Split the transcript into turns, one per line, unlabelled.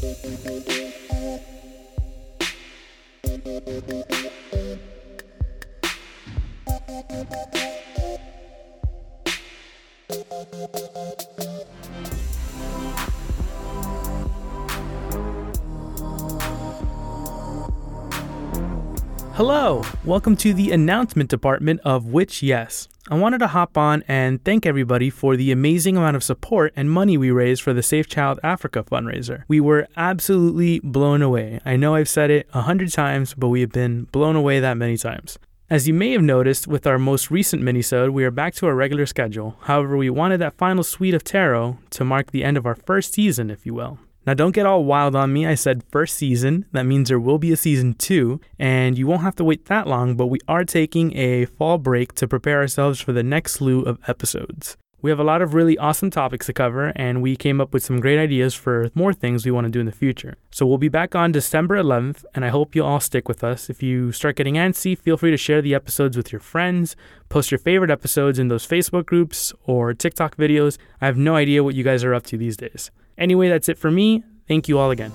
Thank you. Hello, welcome to the announcement department of Which Yes. I wanted to hop on and thank everybody for the amazing amount of support and money we raised for the Safe Child Africa fundraiser. We were absolutely blown away. I know I've said it a hundred times, but we have been blown away that many times. As you may have noticed with our most recent minisode, we are back to our regular schedule. However, we wanted that final suite of tarot to mark the end of our first season, if you will. Now, don't get all wild on me. I said first season. That means there will be a season two, and you won't have to wait that long, but we are taking a fall break to prepare ourselves for the next slew of episodes. We have a lot of really awesome topics to cover, and we came up with some great ideas for more things we want to do in the future. So we'll be back on December 11th, and I hope you'll all stick with us. If you start getting antsy, feel free to share the episodes with your friends, post your favorite episodes in those Facebook groups or TikTok videos. I have no idea what you guys are up to these days. Anyway, that's it for me. Thank you all again.